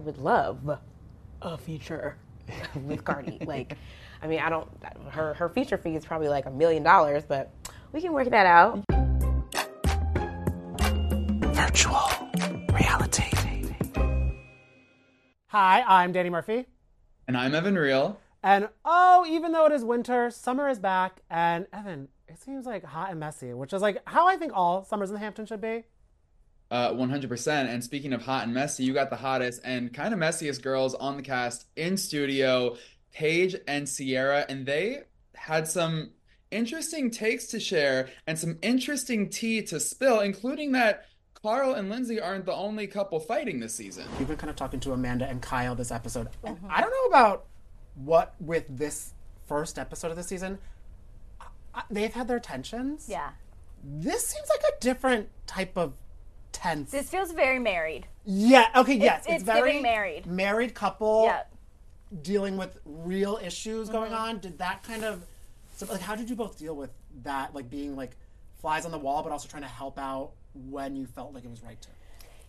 would love a feature with Cardi. like, I mean, I don't. Her her feature fee is probably like a million dollars, but we can work that out. Virtual reality. Hi, I'm Danny Murphy. And I'm Evan Real. And oh, even though it is winter, summer is back. And Evan, it seems like hot and messy, which is like how I think all summers in Hampton should be. Uh, 100%. And speaking of hot and messy, you got the hottest and kind of messiest girls on the cast in studio, Paige and Ciara, and they had some interesting takes to share and some interesting tea to spill, including that Carl and Lindsay aren't the only couple fighting this season. We've been kind of talking to Amanda and Kyle this episode. And I don't know about what with this first episode of the season. I- They've had their tensions. Yeah. This seems like a different type of tense. This feels very married. yeah. Okay. Yes. it's very married. Married couple Yeah. dealing with real issues going Mm-hmm. on. Did that kind of so like how did you both deal with that? Like being like flies on the wall, but also trying to help out when you felt like it was right to.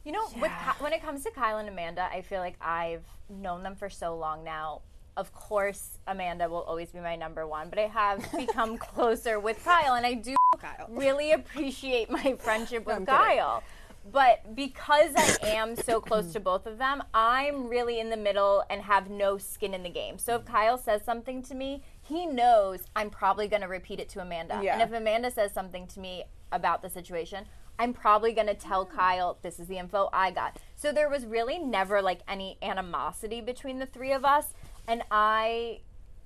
You know, with, when it comes to Kyle and Amanda, I feel like I've known them for so long now. Of course, Amanda will always be my number one, but I have become closer with Kyle, and I do Kyle. really appreciate my friendship with Kyle. But because I am so close to both of them, I'm really in the middle and have no skin in the game. So if Kyle says something to me, he knows I'm probably going to repeat it to Amanda. Yeah. And if Amanda says something to me about the situation, I'm probably going to tell Kyle, this is the info I got. So there was really never like any animosity between the three of us. And I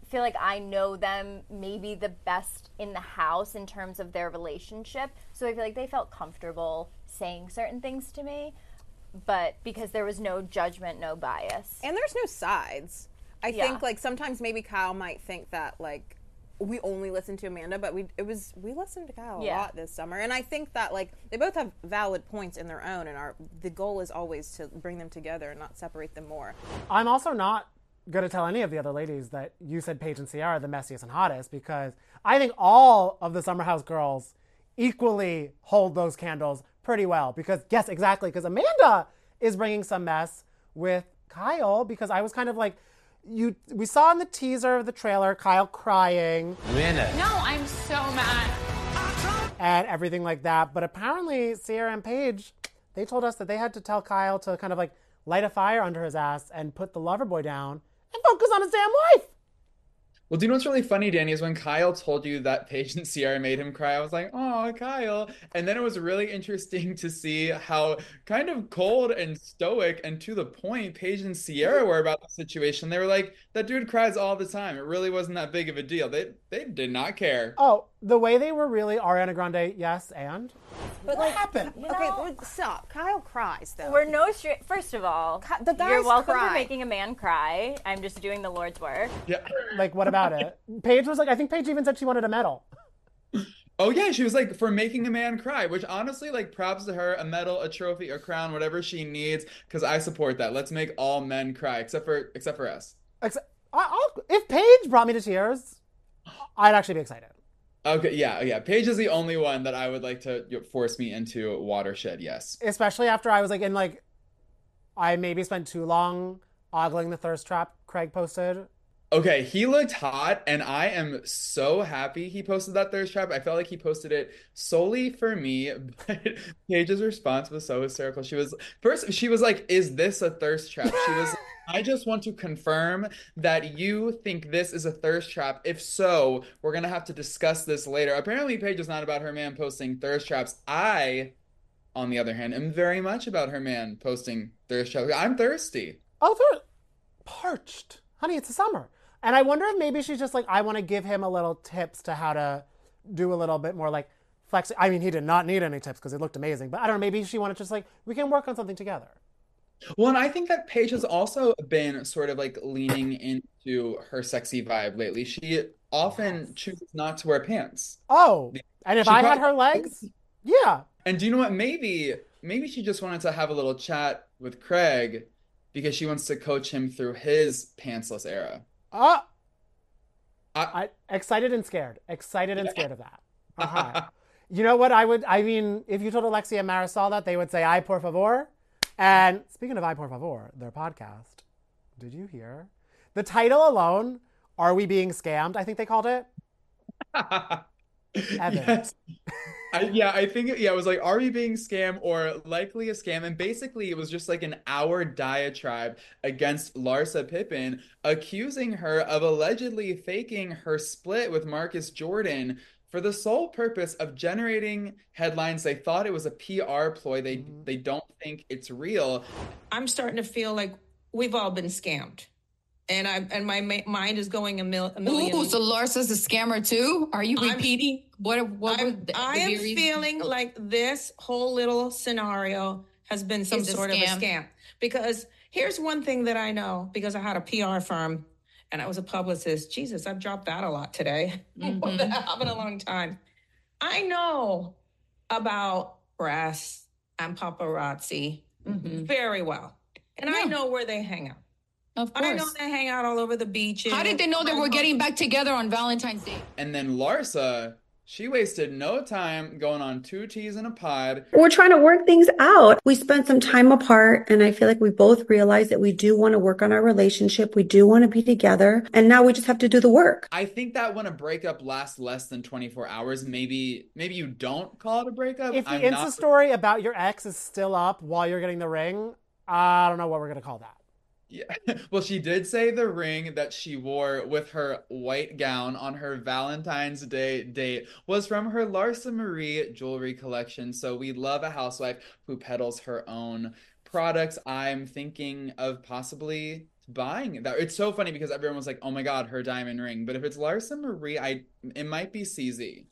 feel like I know them maybe the best in the house in terms of their relationship. So I feel like they felt comfortable saying certain things to me. But because there was no judgment, no bias. and there's no sides. I Yeah. think like sometimes maybe Kyle might think that like we only listen to Amanda, but we it was we listened to Kyle a lot this summer, and I think that like they both have valid points in their own, and our the goal is always to bring them together and not separate them more. I'm also not going to tell any of the other ladies that you said Paige and Ciara are the messiest and hottest because I think all of the Summer House girls equally hold those candles pretty well. Because, yes, exactly, because Amanda is bringing some mess with Kyle because I was kind of like, you. We saw in the teaser of the trailer Kyle crying Amanda. No, I'm so mad. and everything like that. But apparently, Ciara and Paige, they told us that they had to tell Kyle to kind of like light a fire under his ass and put the lover boy down and focus on his damn wife. Well, do you know what's really funny, Danny, is when Kyle told you that Paige and Ciara made him cry, I was like, oh, Kyle. And then it was really interesting to see how kind of cold and stoic and to the point Paige and Ciara were about the situation. They were like, that dude cries all the time. It really wasn't that big of a deal. They they did not care. Oh, the way they were really Ariana Grande, yes, and But what happened? Okay, but stop. Kyle cries though. We're no str- First of all, the you're welcome cry. for making a man cry. I'm just doing the Lord's work. Yeah. Like, what about it? Paige was like, I think Paige even said she wanted a medal. Oh yeah, she was like for making a man cry, which honestly, like props to her, a medal, a trophy, a crown, whatever she needs, because I support that. Let's make all men cry, except for except for us. Except, I, I'll, if Paige brought me to tears, I'd actually be excited. Okay, yeah, yeah. Paige is the only one that I would like to force me into watershed. Yes. Especially after I was like in like, I maybe spent too long ogling the thirst trap Craig posted. Okay, he looked hot, and I am so happy he posted that thirst trap. I felt like he posted it solely for me, but Paige's response was so hysterical. She was first, she was like, "Is this a thirst trap?" She was, "I just want to confirm that you think this is a thirst trap. If so, we're gonna have to discuss this later." Apparently, Paige is not about her man posting thirst traps. I, on the other hand, am very much about her man posting thirst traps. I'm thirsty. Oh, they're parched. Honey, it's the summer. And I wonder if maybe she's just like, I want to give him a little tips to how to do a little bit more like flex. I mean, he did not need any tips because it looked amazing. But I don't know, maybe she wanted to just like, we can work on something together. Well, and I think that Paige has also been sort of like leaning into her sexy vibe lately. She often chooses not to wear pants. Oh, and if She I had her legs, yeah. And do you know what? Maybe maybe she just wanted to have a little chat with Craig because she wants to coach him through his pantsless era. Uh, I- I, excited and scared. Excited and scared of that. Uh-huh. you know what? I would, I mean, if you told Alexia and Marysol that, they would say, I, por favor. And speaking of Ay Por Favor, their podcast, did you hear? The title alone, Are We Being Scammed? I think they called it. Evan. Yes. I, yeah, I think yeah, it was like, are we being scam or likely a scam? And basically, it was just like an hour diatribe against Larsa Pippen, accusing her of allegedly faking her split with Marcus Jordan for the sole purpose of generating headlines. They thought it was a PR ploy. They mm-hmm. they don't think it's real. I'm starting to feel like we've all been scammed. And I and my ma- mind is going a, mil- a million. Ooh, so Larsa's a scammer too? Are you I'm- repeating what? What I'm, the, I am reason? feeling like this whole little scenario has been some a sort of a scam. Because here's one thing that I know because I had a PR firm and I was a publicist. Jesus, I've dropped that a lot today. the hell? Been mm-hmm. a long time. I know about press and paparazzi mm-hmm. very well. And I know where they hang out. Of course. I know they hang out all over the beaches. How did they know they were getting back together on Valentine's Day? And then Larsa, she wasted no time going on Two T's in a Pod. We're trying to work things out. We spent some time apart and I feel like we both realized that we do want to work on our relationship. We do want to be together and now we just have to do the work. I think that when a breakup lasts less than 24 hours, maybe maybe you don't call it a breakup. If the I'm Insta not story about your ex is still up while you're getting the ring, I don't know what we're going to call that. Yeah. Well, she did say the ring that she wore with her white gown on her Valentine's Day date was from her Larsa Marie jewelry collection. So we love a housewife who peddles her own products. I'm thinking of possibly buying that. It's so funny because everyone was like, "Oh my God, her diamond ring." But if it's Larsa Marie, I it might be CZ,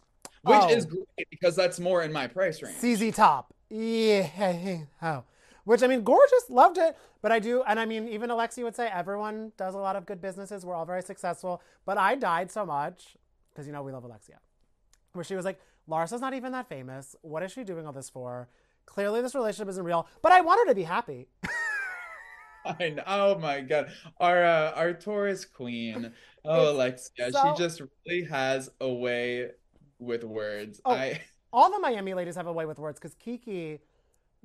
which Oh. is great because that's more in my price range. CZ Top. Yeah. Oh. Which, I mean, gorgeous. Loved it. But I do, and I mean, even Alexi would say everyone does a lot of good businesses. We're all very successful. But I died so much, because, you know, we love Alexia, where she was like, Larsa's not even that famous. What is she doing all this for? Clearly, this relationship isn't real. But I want her to be happy. I know. Oh my God. Our uh, our Taurus queen. Oh, Alexia. so- She just really has a way with words. Oh. I all the Miami ladies have a way with words because Kiki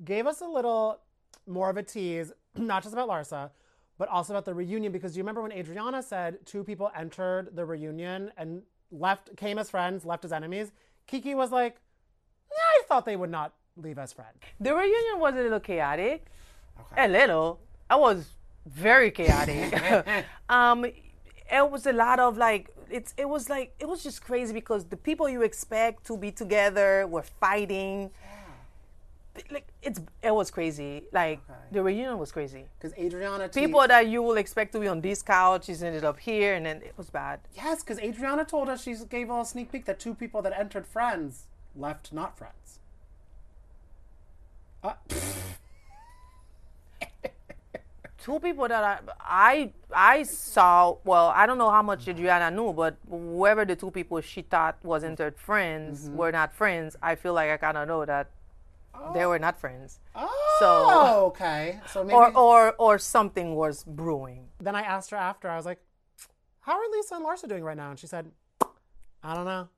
gave us a little more of a tease, not just about Larsa, but also about the reunion. Because do you remember when Adriana said two people entered the reunion and left, came as friends, left as enemies? Kiki was like, "Yeah, I thought they would not leave as friends. The reunion was a little chaotic. A little. I was very chaotic. um, it was a lot of like it's. It was like it was just crazy because the people you expect to be together were fighting. Like it's it was crazy. Like the reunion was crazy. Because Adriana, teased- People that you will expect to be on this couch is ended up here, and then it was bad. yes, because Adriana told us she gave a sneak peek that two people that entered friends left not friends. Uh, two people that I, I I saw. Well, I don't know how much Adriana knew, but whoever the two people she thought was entered friends Mm-hmm. were not friends. I feel like I kind of know that they were not friends, oh, okay. So maybe or or or something was brewing. then I asked her after. I was like, "How are Lisa and Larsa doing right now?" And she said, "I don't know."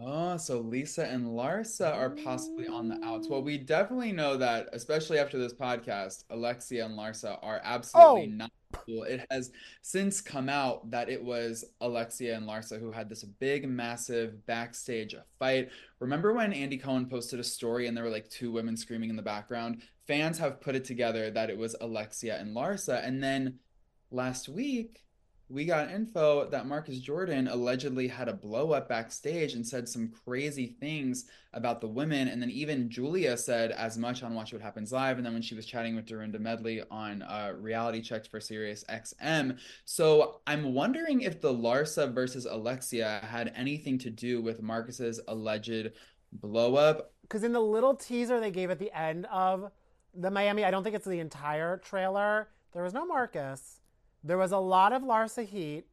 Oh, so Lisa and Larsa are possibly on the outs. Well, we mm. definitely know that, especially after this podcast, Alexia and Larsa are absolutely Oh. not cool. It has since come out that it was Alexia and Larsa who had this big, massive backstage fight. Remember when Andy Cohen posted a story and there were like two women screaming in the background? Fans have put it together that it was Alexia and Larsa. And then last week, we got info that Marcus Jordan allegedly had a blow up backstage and said some crazy things about the women. And then even Julia said as much on Watch What Happens Live. And then when she was chatting with Dorinda Medley on uh, Reality Checks for Sirius XM. So I'm wondering if the Larsa versus Alexia had anything to do with Marcus's alleged blow up. Because in the little teaser they gave at the end of the Miami, I don't think it's the entire trailer. There was no Marcus. There was a lot of Larsa heat.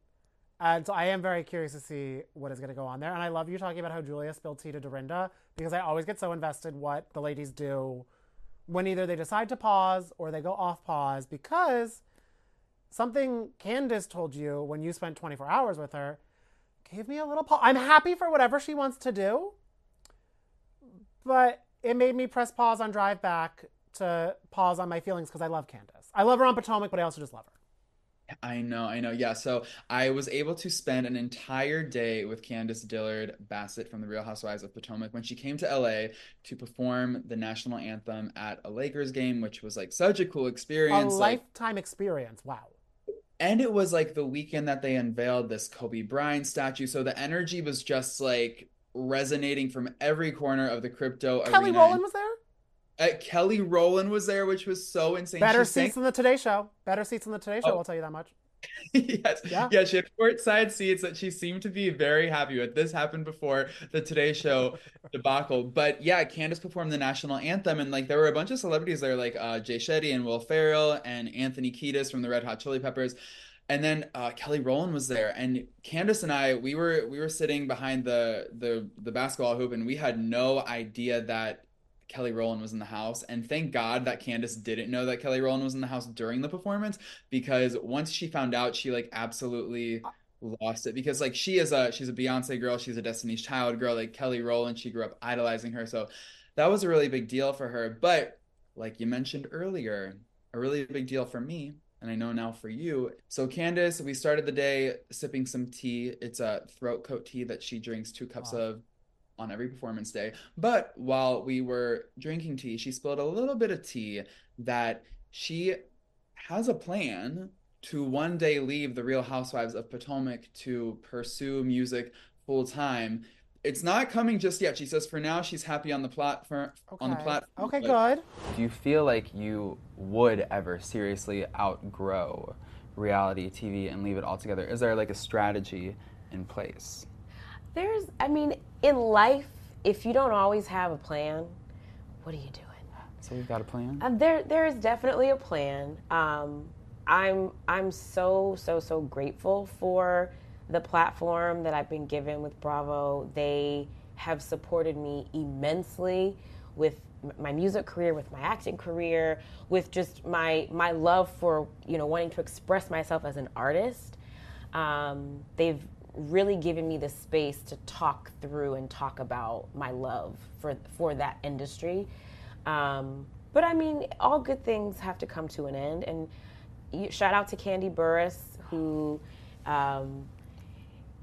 And so I am very curious to see what is going to go on there. And I love you talking about how Julia spilled tea to Dorinda because I always get so invested what the ladies do when either they decide to pause or they go off pause because something Candiace told you when you spent 24 hours with her gave me a little pause. I'm happy for whatever she wants to do, but it made me press pause on drive back to pause on my feelings because I love Candiace. I love her on Potomac, but I also just love her. I know, I know. Yeah, so I was able to spend an entire day with Candiace Dillard Bassett from the Real Housewives of Potomac when she came to LA to perform the national anthem at a Lakers game, which was like such a cool A experience. Like, lifetime experience. Wow. and it was like the weekend that they unveiled this Kobe Bryant statue, so the energy was just like resonating from every corner of the crypto Kelly arena. Rowland was there. Uh, Kelly Rowland was there, which was so insane. Better She sang- seats than the Today Show. Better seats than the Today Show. Oh. I'll tell you that much. yes. Yeah. Yeah. she had courtside seats that she seemed to be very happy with. This happened before the Today Show debacle. But yeah, Candiace performed the national anthem, and like there were a bunch of celebrities there, like uh, Jay Shetty and Will Ferrell and Anthony Kiedis from the Red Hot Chili Peppers. And then uh, Kelly Rowland was there, and Candiace and I, we were we were sitting behind the the the basketball hoop, and we had no idea that Kelly Rowland was in the house. And thank God that Candiace didn't know that Kelly Rowland was in the house during the performance because once she found out, she like absolutely lost it because like she is a she's a Beyonce girl, she's a Destiny's Child girl, like Kelly Rowland, she grew up idolizing her. So that was a really big deal for her. But like you mentioned earlier, a really big deal for me. And I know now for you. So Candiace, we started the day sipping some tea. It's a throat coat tea that she drinks two cups Wow. of on every performance day. But while we were drinking tea, she spilled a little bit of tea that she has a plan to one day leave the Real Housewives of Potomac to pursue music full time. It's not coming just yet. She says for now she's happy on the platform Okay. on the Okay. platform. Okay, good. Do you feel like you would ever seriously outgrow reality TV and leave it altogether? Is there like a strategy in place? There's, I mean, in life, if you don't always have a plan, what are you doing? So you've got a plan. Um, there, there is definitely a plan. Um, I'm, I'm so, so, so grateful for the platform that I've been given with Bravo. They have supported me immensely with my music career, with my acting career, with just my my love for you know wanting to express myself as an artist. Um, they've really given me the space to talk through and talk about my love for for that industry. Um, but I mean, all good things have to come to an end. And shout out to Kandi Burruss, who um,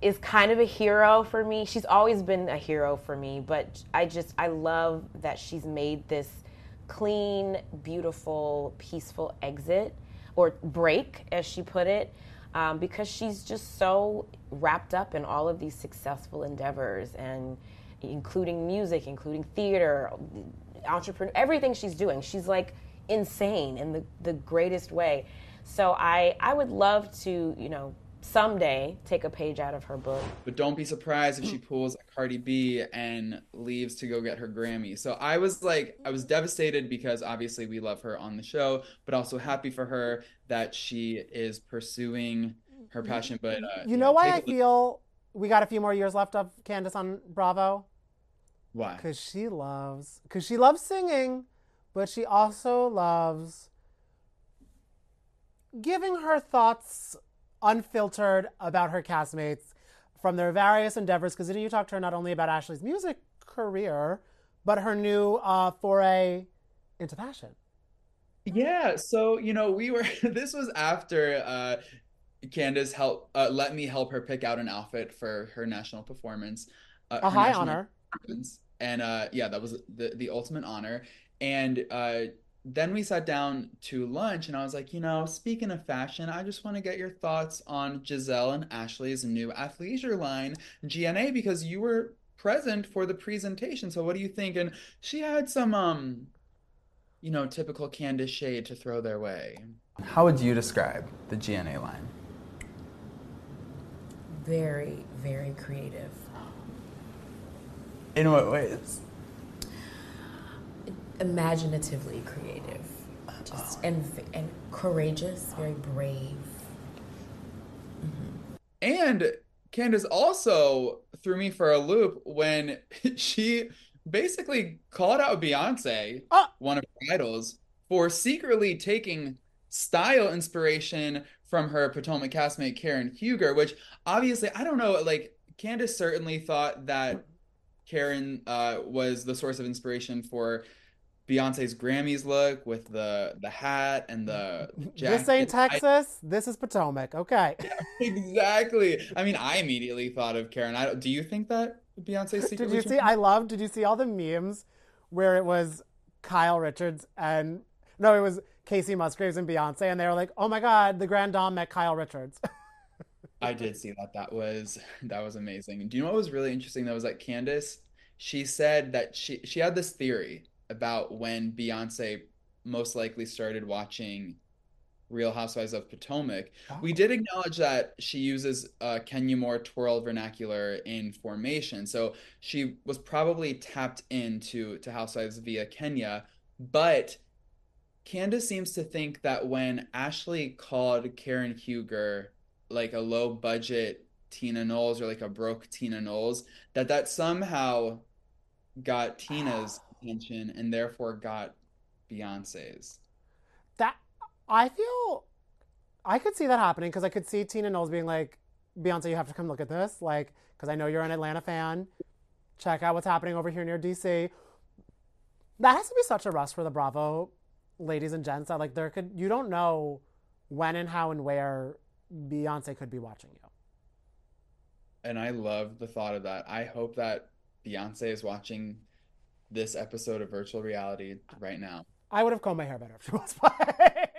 is kind of a hero for me. She's always been a hero for me, but I just, I love that she's made this clean, beautiful, peaceful exit or break, as she put it, um, because she's just so wrapped up in all of these successful endeavors and including music, including theater, entrepreneur, everything she's doing. She's like insane in the, the greatest way. So I, I would love to, you know, someday take a page out of her book. But don't be surprised if she pulls a Cardi B and leaves to go get her Grammy. So I was like, I was devastated because obviously we love her on the show, but also happy for her that she is pursuing her passion. But uh, You know why I look- feel we got a few more years left of Candiace on Bravo? why? Because she loves, because she loves singing, but she also loves giving her thoughts unfiltered about her castmates from their various endeavors. Because you talk to her not only about Ashley's music career, but her new uh, foray into fashion. Yeah, so you know, we were this was after uh Candiace help uh, let me help her pick out an outfit for her national performance. Uh, A high honor. And uh yeah, that was the the ultimate honor. And uh then we sat down to lunch and I was like, you know, speaking of fashion, I just want to get your thoughts on Gizelle and Ashley's new athleisure line, GNA, because you were present for the presentation. So what do you think? And she had some um you know, typical Candiace shade to throw their way. How would you describe the GNA line? Very, very creative. In what ways? Imaginatively creative. Just and and courageous, very brave. And Candiace also threw me for a loop when she basically called out Beyonce, one of her idols, for secretly taking style inspiration from her Potomac castmate Karen Huger, which obviously I don't know, like Candiace certainly thought that Karen uh, was the source of inspiration for Beyonce's Grammys look with the the hat and the, the This ain't jacket. I- Texas. This is Potomac. Okay. exactly. I mean, I immediately thought of Karen. I don't, you think that Beyonce secretly? Did you see? I love. Did you see all the memes where it was Kyle Richards and no, it was Kacey Musgraves and Beyonce, and they were like, "Oh my God, the Grand Dame met Kyle Richards." I did see that. That was that was amazing. Do you know what was really interesting? That was that Candiace. She said that she she had this theory about when Beyonce most likely started watching Real Housewives of Potomac. We did acknowledge that she uses uh, Kenya Moore twirl vernacular in formation, so she was probably tapped into to Housewives via Kenya. But Candiace seems to think that when Ashley called Karen Huger like a low budget Tina Knowles or like a broke Tina Knowles, that that somehow got Tina's attention and therefore got Beyonce's. that I feel I could see that happening because I could see Tina Knowles being like, "Beyonce, you have to come look at this," like because I know you're an Atlanta fan. Check out what's happening over here near DC. That has to be such a rush for the Bravo ladies and gents that like there could you don't know when and how and where Beyonce could be watching you. And I love the thought of that. I hope that Beyonce is watching this episode of virtual reality right now. I would have combed my hair better if she was.